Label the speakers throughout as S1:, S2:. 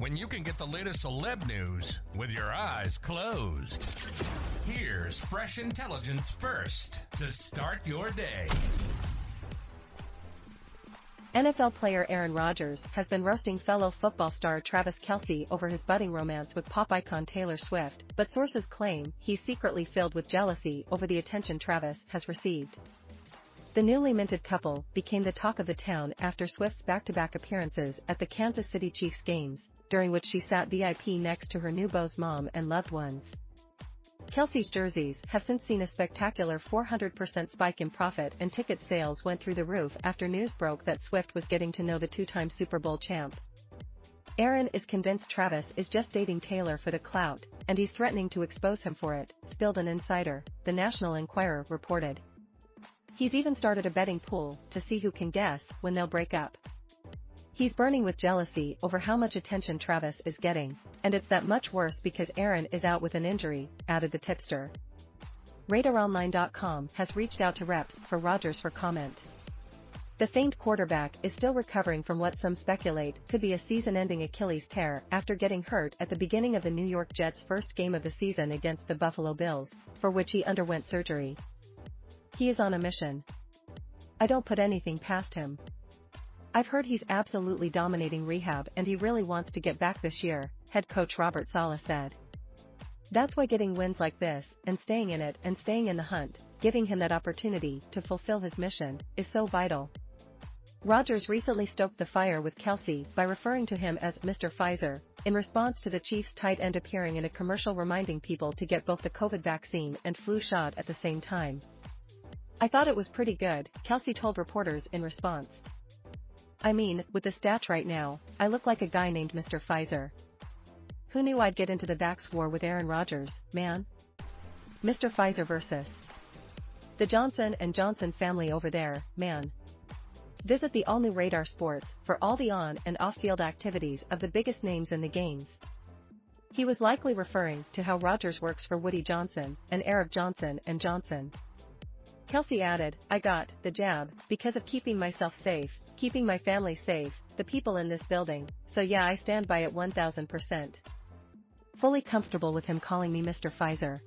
S1: when you can get the latest celeb news with your eyes closed? Here's fresh intelligence first to start your day.
S2: NFL player Aaron Rodgers has been roasting fellow football star Travis Kelce over his budding romance with pop icon Taylor Swift, but sources claim he's secretly filled with jealousy over the attention Travis has received. The newly minted couple became the talk of the town after Swift's back-to-back appearances at the Kansas City Chiefs games, during which she sat VIP next to her new beau's mom and loved ones. Kelce's jerseys have since seen a spectacular 400% spike in profit and ticket sales went through the roof after news broke that Swift was getting to know the two-time Super Bowl champ. Aaron is convinced Travis is just dating Taylor for the clout, and he's threatening to expose him for it, spilled an insider, the National Enquirer reported. He's even started a betting pool to see who can guess when they'll break up. He's burning with jealousy over how much attention Travis is getting, and it's that much worse because Aaron is out with an injury, added the tipster. RadarOnline.com has reached out to reps for Rodgers for comment. The famed quarterback is still recovering from what some speculate could be a season-ending Achilles tear after getting hurt at the beginning of the New York Jets' first game of the season against the Buffalo Bills, for which he underwent surgery. He is on a mission. I don't put anything past him. I've heard he's absolutely dominating rehab and he really wants to get back this year, head coach Robert Saleh said. That's why getting wins like this, and staying in it and staying in the hunt, giving him that opportunity to fulfill his mission, is so vital. Rodgers recently stoked the fire with Kelce by referring to him as Mr. Pfizer, in response to the Chiefs' tight end appearing in a commercial reminding people to get both the COVID vaccine and flu shot at the same time. I thought it was pretty good, Kelce told reporters in response. I mean, with the stats right now, I look like a guy named Mr. Pfizer. Who knew I'd get into the Vax war with Aaron Rodgers, man? Mr. Pfizer versus the Johnson and Johnson family over there, man. Visit the all-new Radar Sports for all the on and off-field activities of the biggest names in the games. He was likely referring to how Rodgers works for Woody Johnson, an heir of Johnson and Johnson. Kelce added, I got the jab because of keeping myself safe, keeping my family safe, the people in this building, so yeah I stand by it 1000%. Fully comfortable with him calling me Mr. Pfizer.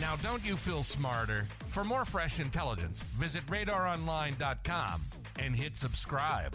S1: Now, don't you feel smarter? For more fresh intelligence, visit radaronline.com and hit subscribe.